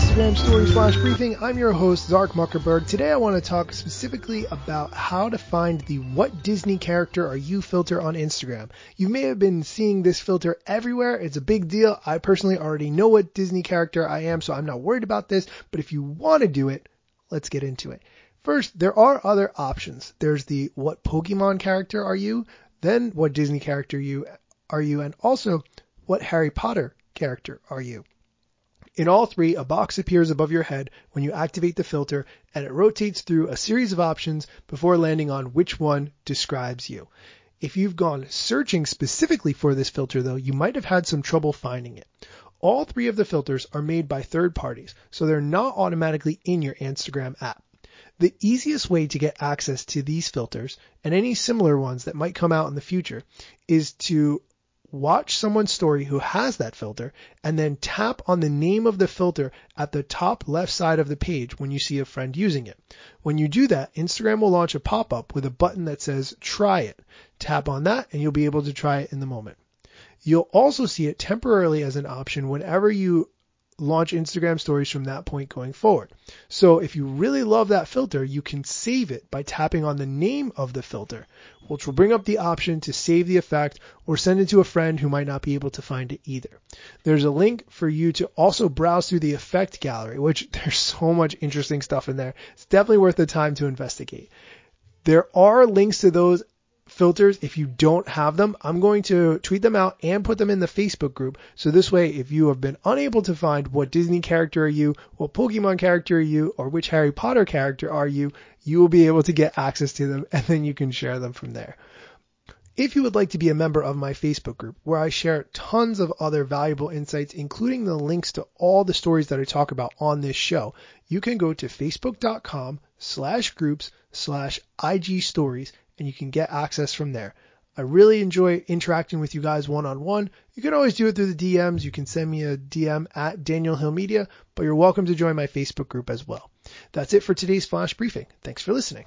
Instagram story Flash Briefing. I'm your host, Zark Muckerberg. Today I want to talk specifically about how to find the What Disney Character Are You filter on Instagram. You may have been seeing this filter everywhere. It's a big deal. I personally already know what Disney character I am, so I'm not worried about this. But if you want to do it, let's get into it. First, there are other options. There's the What Pokemon Character Are You? Then What Disney Character you Are You? And also What Harry Potter Character Are You? In all three, a box appears above your head when you activate the filter and it rotates through a series of options before landing on which one describes you. If you've gone searching specifically for this filter though, you might have had some trouble finding it. All three of the filters are made by third parties, so they're not automatically in your Instagram app. The easiest way to get access to these filters and any similar ones that might come out in the future is to watch someone's story who has that filter and then tap on the name of the filter at the top left side of the page when you see a friend using it. When you do that, Instagram will launch a pop-up with a button that says try it. Tap on that and you'll be able to try it in the moment. You'll also see it temporarily as an option whenever you launch Instagram stories from that point going forward. So if you really love that filter, you can save it by tapping on the name of the filter, which will bring up the option to save the effect or send it to a friend who might not be able to find it either. There's a link for you to also browse through the effect gallery, which there's so much interesting stuff in there. It's definitely worth the time to investigate. There are links to those filters if you don't have them. I'm going to tweet them out and put them in the Facebook group. So this way, if you have been unable to find what Disney character are you, what Pokemon character are you, or which Harry Potter character are you, you will be able to get access to them and then you can share them from there. If you would like to be a member of my Facebook group, where I share tons of other valuable insights, including the links to all the stories that I talk about on this show, you can go to facebook.com slash groups slash IG stories and you can get access from there. I really enjoy interacting with you guys one on one. You can always do it through the DMs. You can send me a DM at Daniel Hill Media, but you're welcome to join my Facebook group as well. That's it for today's flash briefing. Thanks for listening.